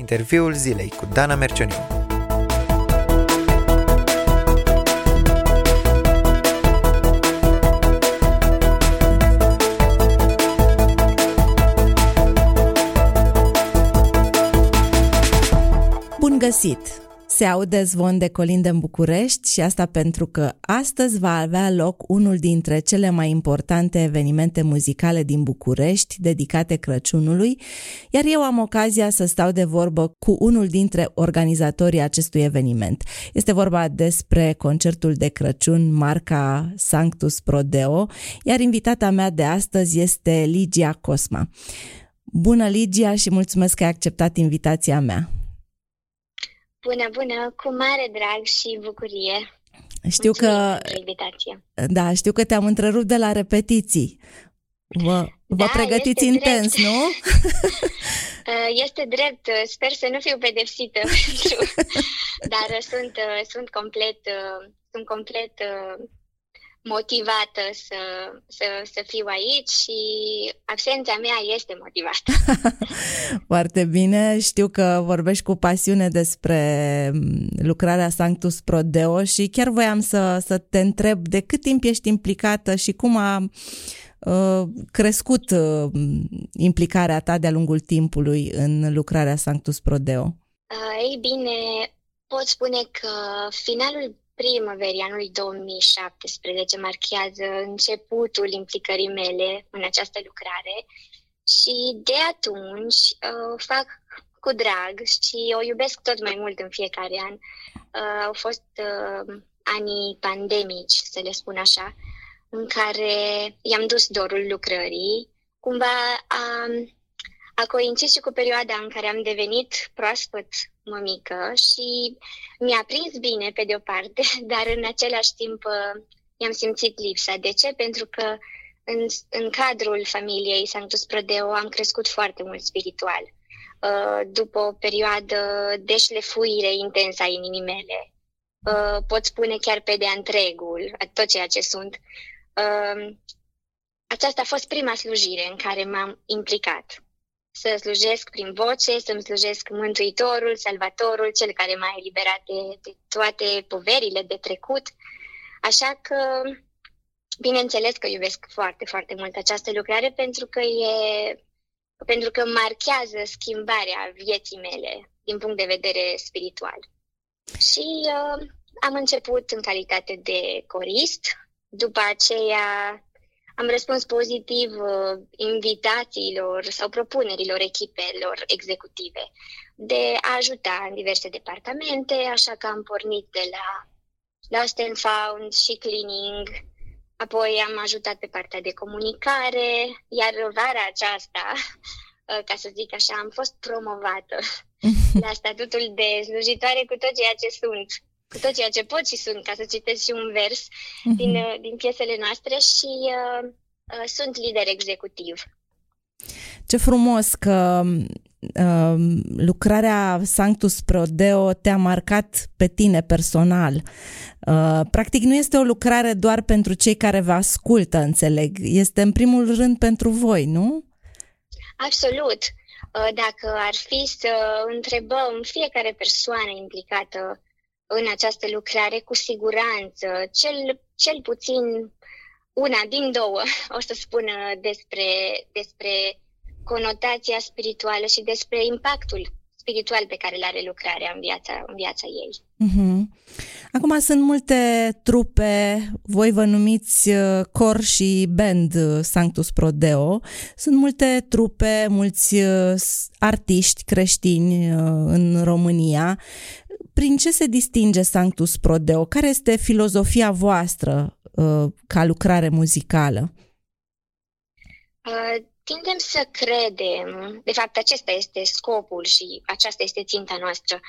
Interviul zilei cu Dana Mercioniu. Bun găsit! Se aude zvon de colinde în București și asta pentru că astăzi va avea loc unul dintre cele mai importante evenimente muzicale din București dedicate Crăciunului, iar eu am ocazia să stau de vorbă cu unul dintre organizatorii acestui eveniment. Este vorba despre concertul de Crăciun marca Sanctus Prodeo, iar invitata mea de astăzi este Ligia Cosma. Bună, Ligia, și mulțumesc că ai acceptat invitația mea. Bună, bună, cu mare drag și bucurie. Știu că, invitație. da, știu că te-am întrerupt de la repetiții. Vă, vă Da, pregătiți este intens, drept. nu? Uh, Este drept, uh, sper să nu fiu pedepsită, pentru- dar uh, sunt, uh, sunt complet, uh, sunt complet uh, motivată să, să, să fiu aici și absența mea este motivată. Foarte bine. Știu că vorbești cu pasiune despre m, lucrarea Sanctus Prodeo și chiar voiam să, să te întreb de cât timp ești implicată și cum a uh, crescut uh, implicarea ta de-a lungul timpului în lucrarea Sanctus Prodeo. Uh, Ei bine, pot spune că finalul primăverii anului 2017 marchează începutul implicării mele în această lucrare și de atunci uh, fac cu drag și o iubesc tot mai mult în fiecare an. Uh, au fost uh, anii pandemici, să le spun așa, în care i-am dus dorul lucrării. Cumva a, a coincis și cu perioada în care am devenit proaspăt mămică și mi-a prins bine pe de o parte, dar în același timp uh, i-am simțit lipsa. De ce? Pentru că în, în cadrul familiei Sanctus Prodeo am crescut foarte mult spiritual. Uh, După o perioadă de șlefuire intensă a inimii mele, uh, pot spune chiar pe de întregul, a tot ceea ce sunt. Uh, Aceasta a fost prima slujire în care m-am implicat să slujesc prin voce, să-mi slujesc Mântuitorul, Salvatorul, cel care m-a eliberat de, de toate poverile de trecut. Așa că, bineînțeles că iubesc foarte, foarte mult această lucrare pentru că e pentru că marchează schimbarea vieții mele din punct de vedere spiritual. Și uh, am început în calitate de corist, după aceea am răspuns pozitiv uh, invitațiilor sau propunerilor echipelor executive de a ajuta în diverse departamente, așa că am pornit de la Lost and Found și Cleaning, apoi am ajutat pe partea de comunicare, iar vara aceasta, uh, ca să zic așa, am fost promovată. La statutul de slujitoare cu tot ceea ce sunt, cu tot ceea ce pot și sunt, ca să citesc și un vers din, uh, din piesele noastre și uh, uh, sunt lider executiv. Ce frumos că uh, lucrarea Sanctus Prodeo te-a marcat pe tine personal. Uh, practic nu este o lucrare doar pentru cei care vă ascultă, înțeleg. Este în primul rând pentru voi, nu? Absolut. Uh, Dacă ar fi să întrebăm fiecare persoană implicată în această lucrare, cu siguranță, cel, cel puțin una din două o să spună despre, despre conotația spirituală și despre impactul spiritual pe care îl are lucrarea în viața, în viața ei. Mhm. Acum sunt multe trupe, voi vă numiți uh, cor și band uh, Sanctus Prodeo. Sunt multe trupe, mulți uh, s- artiști creștini uh, în România. Prin ce se distinge Sanctus Prodeo? Care este filozofia voastră uh, ca lucrare muzicală? Uh, Tindem să credem, de fapt acesta este scopul și aceasta este ținta noastră.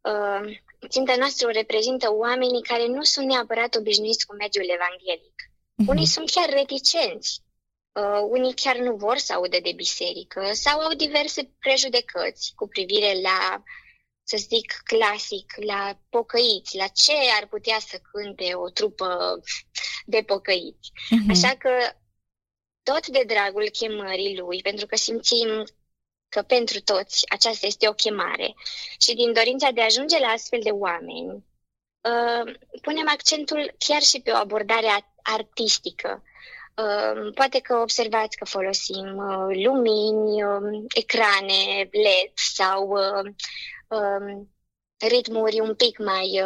Uh, Ținta noastră o reprezintă oamenii care nu sunt neapărat obișnuiți cu mediul evanghelic. Unii sunt chiar reticenți, uh, unii chiar nu vor să audă de biserică sau au diverse prejudecăți cu privire la, să zic clasic, la pocăiți, la ce ar putea să cânte o trupă de pocăiți. Mhm. Așa că tot de dragul chemării lui, pentru că simțim că pentru toți aceasta este o chemare și din dorința de a ajunge la astfel de oameni, uh, punem accentul chiar și pe o abordare artistică. Uh, poate că observați că folosim uh, lumini, um, ecrane LED sau um, ritmuri un pic mai,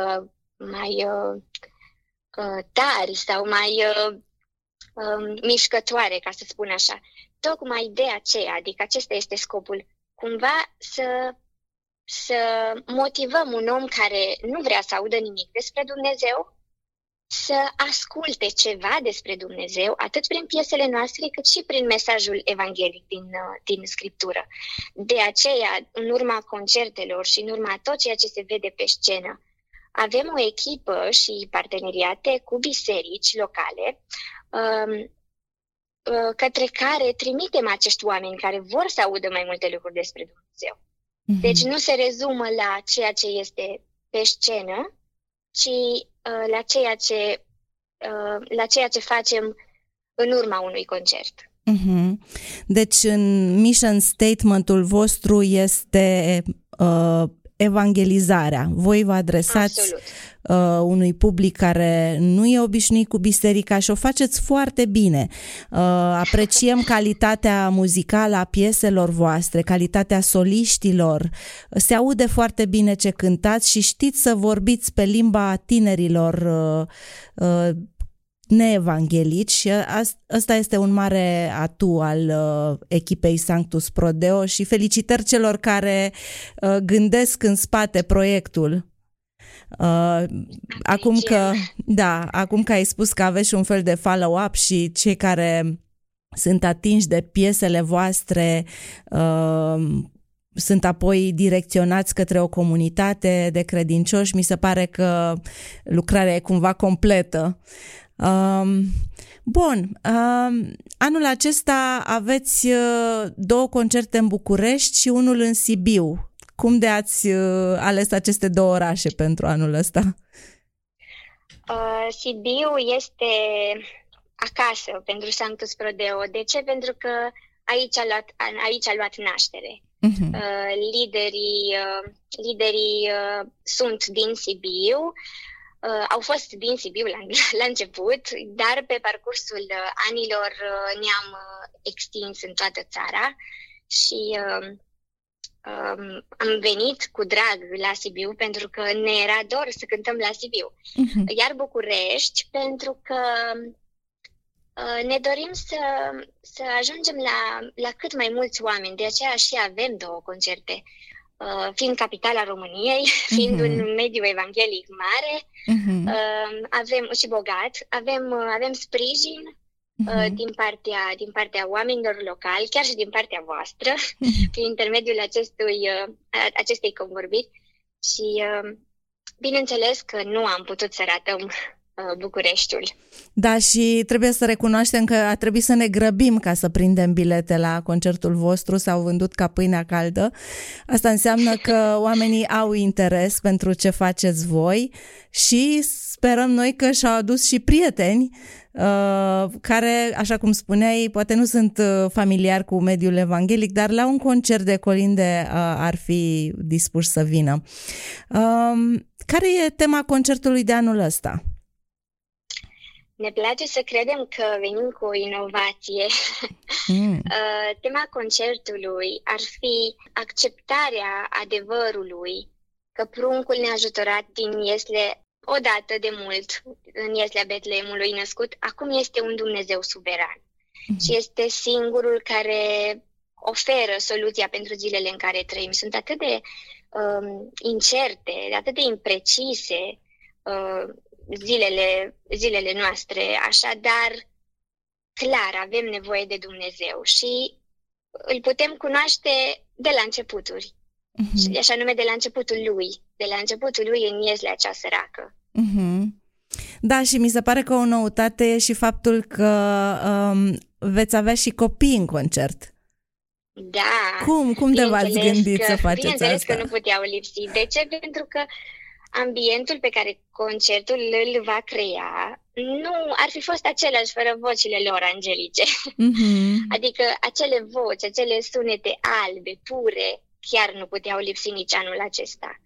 mai tari sau mai um, mișcătoare, ca să spun așa. Tocmai de aceea, adică acesta este scopul, cumva să, să motivăm un om care nu vrea să audă nimic despre Dumnezeu, să asculte ceva despre Dumnezeu, atât prin piesele noastre, cât și prin mesajul evanghelic din, uh, din Scriptură. De aceea, în urma concertelor și în urma tot ceea ce se vede pe scenă, avem o echipă și parteneriate cu biserici locale um, uh, către care trimitem acești oameni care vor să audă mai multe lucruri despre Dumnezeu. Mm-hmm. Deci nu se rezumă la ceea ce este pe scenă, ci uh, la, ceea ce, uh, la ceea ce facem în urma unui concert. Mm-hmm. Deci în mission statementul vostru este uh, evangelizarea. Voi vă adresați uh, unui public care nu e obișnuit cu biserica și o faceți foarte bine. Uh, apreciem calitatea muzicală a pieselor voastre, calitatea soliștilor. Se aude foarte bine ce cântați și știți să vorbiți pe limba tinerilor uh, uh, neevanghelici și ăsta este un mare atu al uh, echipei Sanctus Prodeo și felicitări celor care uh, gândesc în spate proiectul. Uh, acum că, da, acum că ai spus că aveți și un fel de follow-up și cei care sunt atinși de piesele voastre uh, sunt apoi direcționați către o comunitate de credincioși, mi se pare că lucrarea e cumva completă. Um, bun, um, anul acesta aveți uh, două concerte în București și unul în Sibiu. Cum de ați uh, ales aceste două orașe pentru anul ăsta? Uh, Sibiu este acasă pentru Sanctus Prodeo. De ce? Pentru că aici a luat, aici a luat naștere. Uh-huh. Uh, liderii uh, liderii uh, sunt din Sibiu. Uh, au fost din Sibiu la, la început, dar pe parcursul uh, anilor uh, ne-am uh, extins în toată țara și uh, um, am venit cu drag la Sibiu pentru că ne era dor să cântăm la Sibiu. Uh-huh. Iar București pentru că uh, ne dorim să, să ajungem la, la cât mai mulți oameni, de aceea și avem două concerte. Uh, fiind capitala României, fiind uh-huh. un mediu evanghelic mare, uh-huh. uh, avem și bogat, avem, uh, avem sprijin uh-huh. din, partea, din partea oamenilor locali, chiar și din partea voastră, uh-huh. prin intermediul acestui, uh, acestei convorbiri. Și uh, bineînțeles că nu am putut să ratăm Uh, Bucureștiul. Da, și trebuie să recunoaștem că a trebuit să ne grăbim ca să prindem bilete la concertul vostru, s-au vândut ca pâinea caldă. Asta înseamnă că oamenii au interes pentru ce faceți voi și sperăm noi că și-au adus și prieteni uh, care, așa cum spuneai, poate nu sunt uh, familiari cu mediul evanghelic, dar la un concert de colinde ar fi dispuși să vină. Care e tema concertului de anul ăsta? Ne place să credem că venim cu o inovație. Mm. Uh, tema concertului ar fi acceptarea adevărului că pruncul neajutorat din Iesle, odată de mult, în Ieslea Betleemului născut, acum este un Dumnezeu suveran. Mm. Și este singurul care oferă soluția pentru zilele în care trăim. Sunt atât de um, incerte, atât de imprecise, uh, zilele, zilele noastre, așadar, clar, avem nevoie de Dumnezeu și îl putem cunoaște de la începuturi. Uh-huh. Așa nume de la începutul lui, de la începutul lui în Ieslea cea săracă. Uh-huh. Da, și mi se pare că o noutate e și faptul că um, veți avea și copii în concert. Da. Cum? Cum de v-ați gândit că, să faceți bineînțeles asta? că nu puteau lipsi. De ce? Pentru că ambientul pe care concertul îl va crea nu ar fi fost același fără vocile lor angelice. Mm-hmm. Adică acele voci, acele sunete albe, pure, chiar nu puteau lipsi nici anul acesta.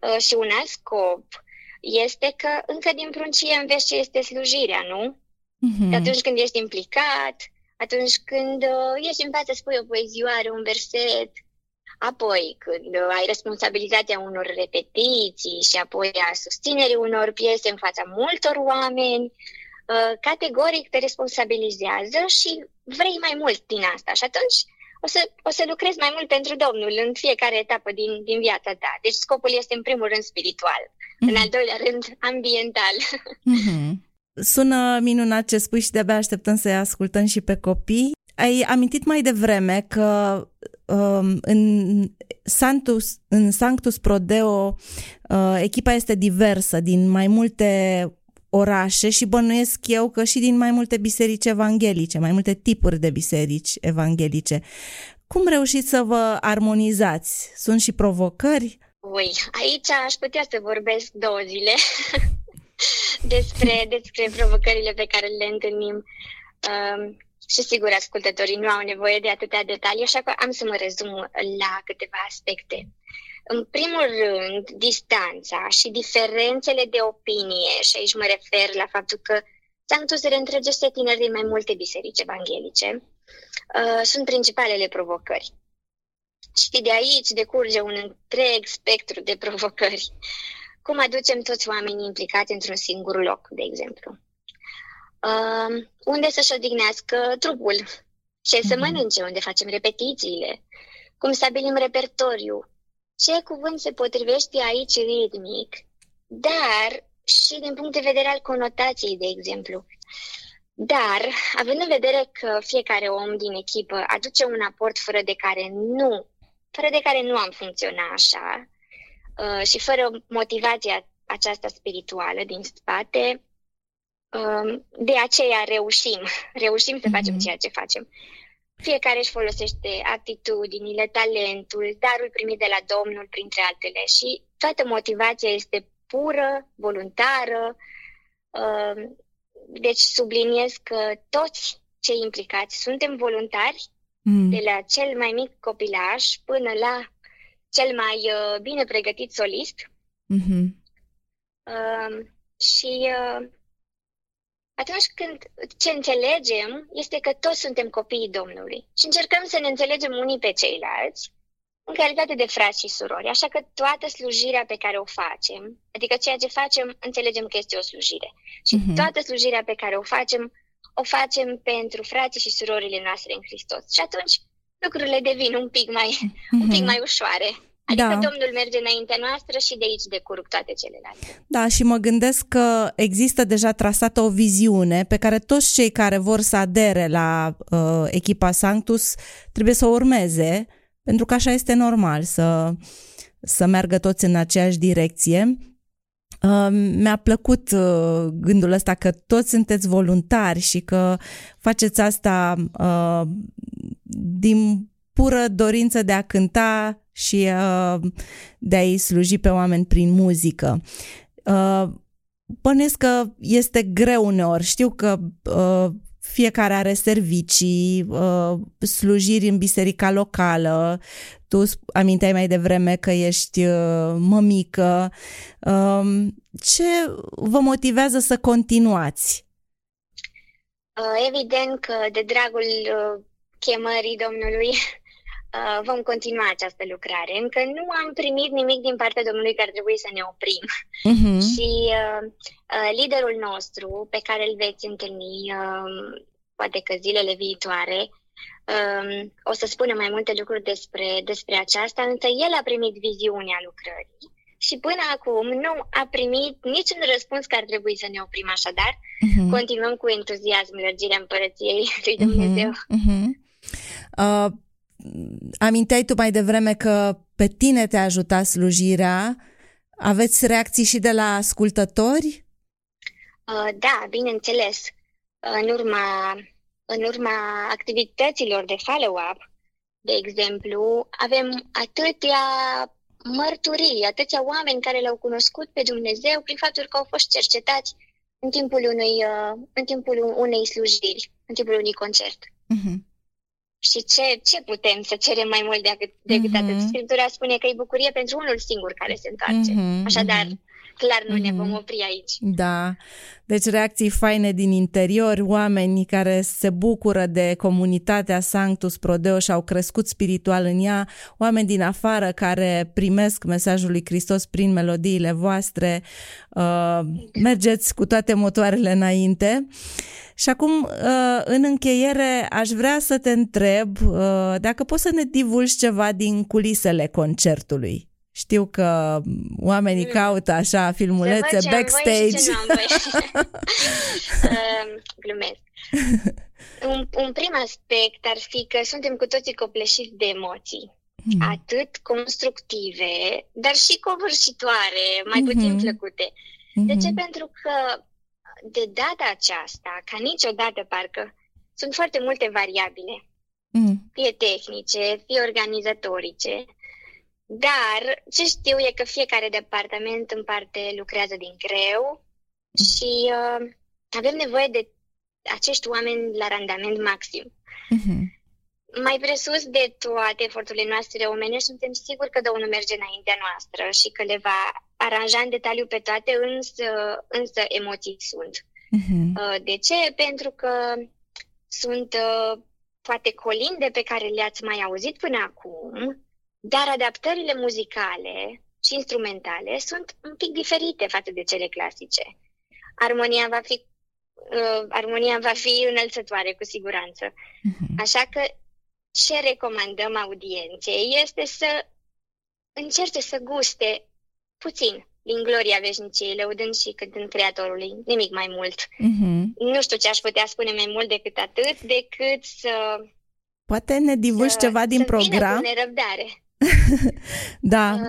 Uh, și un alt scop este că încă din pruncie înveți ce este slujirea, nu? Mm-hmm. Atunci când ești implicat, atunci când uh, ești în față, spui o poezioară, un verset, apoi când uh, ai responsabilitatea unor repetiții și apoi a susținerii unor piese în fața multor oameni, uh, categoric te responsabilizează și vrei mai mult din asta. Și atunci o să, o să lucrezi mai mult pentru Domnul în fiecare etapă din, din viața ta. Deci scopul este în primul rând spiritual, mm-hmm. în mhm. al doilea rând ambiental. Mm-hmm. Sună minunat ce spui și de-abia așteptăm să-i ascultăm și pe copii. Ai amintit mai devreme că um, în, Sanctus, în Sanctus Prodeo uh, echipa este diversă din mai multe orașe și bănuiesc eu că și din mai multe biserici evanghelice, mai multe tipuri de biserici evanghelice. Cum reușiți să vă armonizați? Sunt și provocări? Ui, aici aș putea să vorbesc două zile despre, despre provocările pe care le întâlnim. Um, și sigur, ascultătorii nu au nevoie de atâtea detalii, așa că am să mă rezum la câteva aspecte. În primul rând, distanța și diferențele de opinie, și aici mă refer la faptul că Sanctus reîntregește tineri din mai multe biserici evanghelice, uh, sunt principalele provocări. Și de aici decurge un întreg spectru de provocări. Cum aducem toți oamenii implicați într-un singur loc, de exemplu? Uh, unde să-și odihnească trupul, ce să mhm. mănânce, unde facem repetițiile, cum stabilim repertoriu, ce cuvânt se potrivește aici ritmic, dar și din punct de vedere al conotației, de exemplu. Dar, având în vedere că fiecare om din echipă aduce un aport fără de care nu, fără de care nu am funcționat așa, uh, și fără motivația aceasta spirituală din spate, Um, de aceea reușim, reușim să facem mhm. ceea ce facem. Fiecare își folosește atitudinile, talentul, darul primit de la Domnul, printre altele, și toată motivația este pură, voluntară. Um, deci subliniez că toți cei implicați suntem voluntari, mm. de la cel mai mic copilaj până la cel mai uh, bine pregătit solist. Mm-hmm. Uh, și uh, atunci când ce înțelegem este că toți suntem copiii Domnului și încercăm să ne înțelegem unii pe ceilalți în calitate de frați și surori. Așa că toată slujirea pe care o facem, adică ceea ce facem, înțelegem că este o slujire. Și uh-huh. toată slujirea pe care o facem, o facem pentru frații și surorile noastre în Hristos. Și atunci lucrurile devin un pic mai, uh-huh. un pic mhm. mai ușoare. Adică da. Domnul merge înaintea noastră și de aici decurg toate celelalte. Da, și mă gândesc că există deja trasată o viziune pe care toți cei care vor să adere la uh, echipa Sanctus trebuie să o urmeze, pentru că așa este normal să, să meargă toți în aceeași direcție. Uh, mi-a plăcut uh, gândul ăsta că toți sunteți voluntari și că faceți asta uh, din pură dorință de a cânta și uh, de a-i sluji pe oameni prin muzică. Uh, Bănesc că este greu uneori. Știu că uh, fiecare are servicii, uh, slujiri în biserica locală. Tu aminteai mai devreme că ești uh, mămică. Uh, ce vă motivează să continuați? Uh, evident că de dragul uh, chemării Domnului Uh, vom continua această lucrare. Încă nu am primit nimic din partea Domnului că ar trebui să ne oprim. Uh-huh. Și uh, uh, liderul nostru, pe care îl veți întâlni uh, poate că zilele viitoare, um, o să spună mai multe lucruri despre, despre aceasta, însă el a primit viziunea lucrării și până acum nu a primit niciun răspuns că ar trebui să ne oprim așadar. Uh-huh. Continuăm cu entuziasm lărgirea împărăției lui Dumnezeu. Uh-huh. Uh-huh. Uh, aminteai tu mai devreme că pe tine te-a ajutat slujirea. Aveți reacții și de la ascultători? Uh, da, bineînțeles. În urma, în urma activităților de follow-up, de exemplu, avem atâtea mărturii, atâția oameni care l-au cunoscut pe Dumnezeu prin faptul că au fost cercetați în timpul, unui, uh, în timpul unei slujiri, în timpul unui concert. Uh-huh. Și ce, ce putem să cerem mai mult decât, decât uh-huh. atât? Scriptura spune că e bucurie pentru unul singur care se întoarce. Uh-huh. Așadar, uh-huh clar nu ne vom mhm. opri aici. Da, deci reacții faine din interior, oameni care se bucură de comunitatea Sanctus Prodeo și au crescut spiritual în ea, oameni din afară care primesc mesajul lui Hristos prin melodiile voastre, uh, mergeți cu toate motoarele înainte. Și acum, uh, în încheiere, aș vrea să te întreb uh, dacă poți să ne divulgi ceva din culisele concertului. Știu că oamenii mm. caută așa filmulețe backstage. Ce Glumesc. Un, un prim aspect ar fi că suntem cu toții copleșiți de emoții. Mm. Atât constructive, dar și covârșitoare, mai mm-hmm. puțin plăcute. Mm-hmm. De ce? Mm-hmm. Pentru că de data aceasta, ca niciodată parcă, sunt foarte multe variabile. Mm. Fie tehnice, fie organizatorice. Dar ce știu e că fiecare departament în parte lucrează din greu și uh, avem nevoie de acești oameni la randament maxim. Uh-huh. Mai presus de toate eforturile noastre omenești, suntem siguri că Domnul merge înaintea noastră și că le va aranja în detaliu pe toate, însă, însă emoții sunt. Uh-huh. De ce? Pentru că sunt uh, poate colinde pe care le-ați mai auzit până acum, dar adaptările muzicale și instrumentale sunt un pic diferite față de cele clasice. Armonia va fi, uh, armonia va fi înălțătoare, cu siguranță. Uh-huh. Așa că ce recomandăm audienței este să încerce să guste puțin din gloria veșniciei, lăudând și cântând Creatorului, nimic mai mult. Uh-huh. Nu știu ce aș putea spune mai mult decât atât, decât să... Poate ne divulgi ceva din program? Să răbdare. da.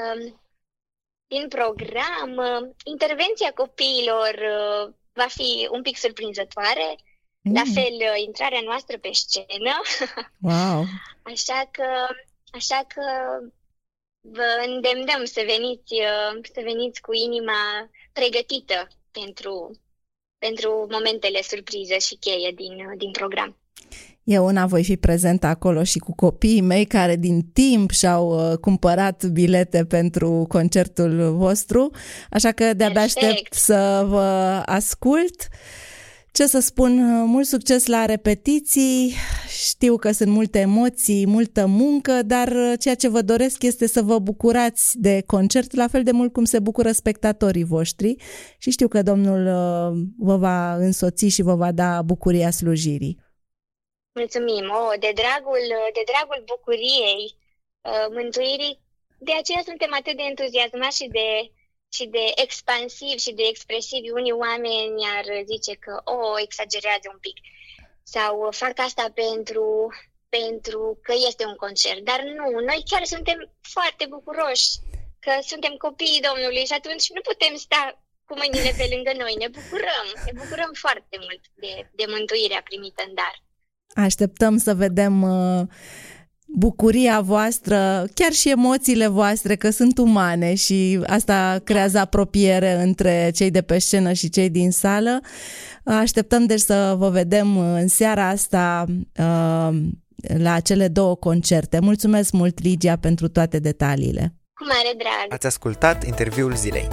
Din program, intervenția copiilor uh, va fi un pic surprinzătoare, mm. la fel uh, intrarea noastră pe scenă. Wow. Așa că, așa că vă îndemnăm să veniți, uh, să veniți cu inima pregătită pentru, pentru momentele surprize și cheie din, din program. Eu una voi fi prezentă acolo și cu copiii mei care din timp și-au uh, cumpărat bilete pentru concertul vostru, așa că de-abia aștept să vă ascult. Ce să spun, uh, mult succes la repetiții, știu că sunt multe emoții, multă muncă, dar uh, ceea ce vă doresc este să vă bucurați de concert la fel de mult cum se bucură spectatorii voștri. Și știu că Domnul vă va însoți și vă va da bucuria slujirii. Mulțumim! Oh, de, dragul, de dragul bucuriei, uh, mântuirii, de aceea suntem atât de entuziasmați și de, și de expansiv și de expresiv. Unii oameni ar zice că, o, oh, exagerează un pic sau fac asta pentru, pentru că este un concert. Dar nu, noi chiar suntem foarte bucuroși că suntem copiii Domnului și atunci nu putem sta cu mâinile pe lângă noi. Ne bucurăm, ne bucurăm foarte mult de, de mântuirea primită în dar. Așteptăm să vedem uh, bucuria voastră, chiar și emoțiile voastre, că sunt umane și asta creează apropiere între cei de pe scenă și cei din sală. Așteptăm deci să vă vedem în seara asta uh, la cele două concerte. Mulțumesc mult, Ligia, pentru toate detaliile. Cu mare drag! Ați ascultat interviul zilei.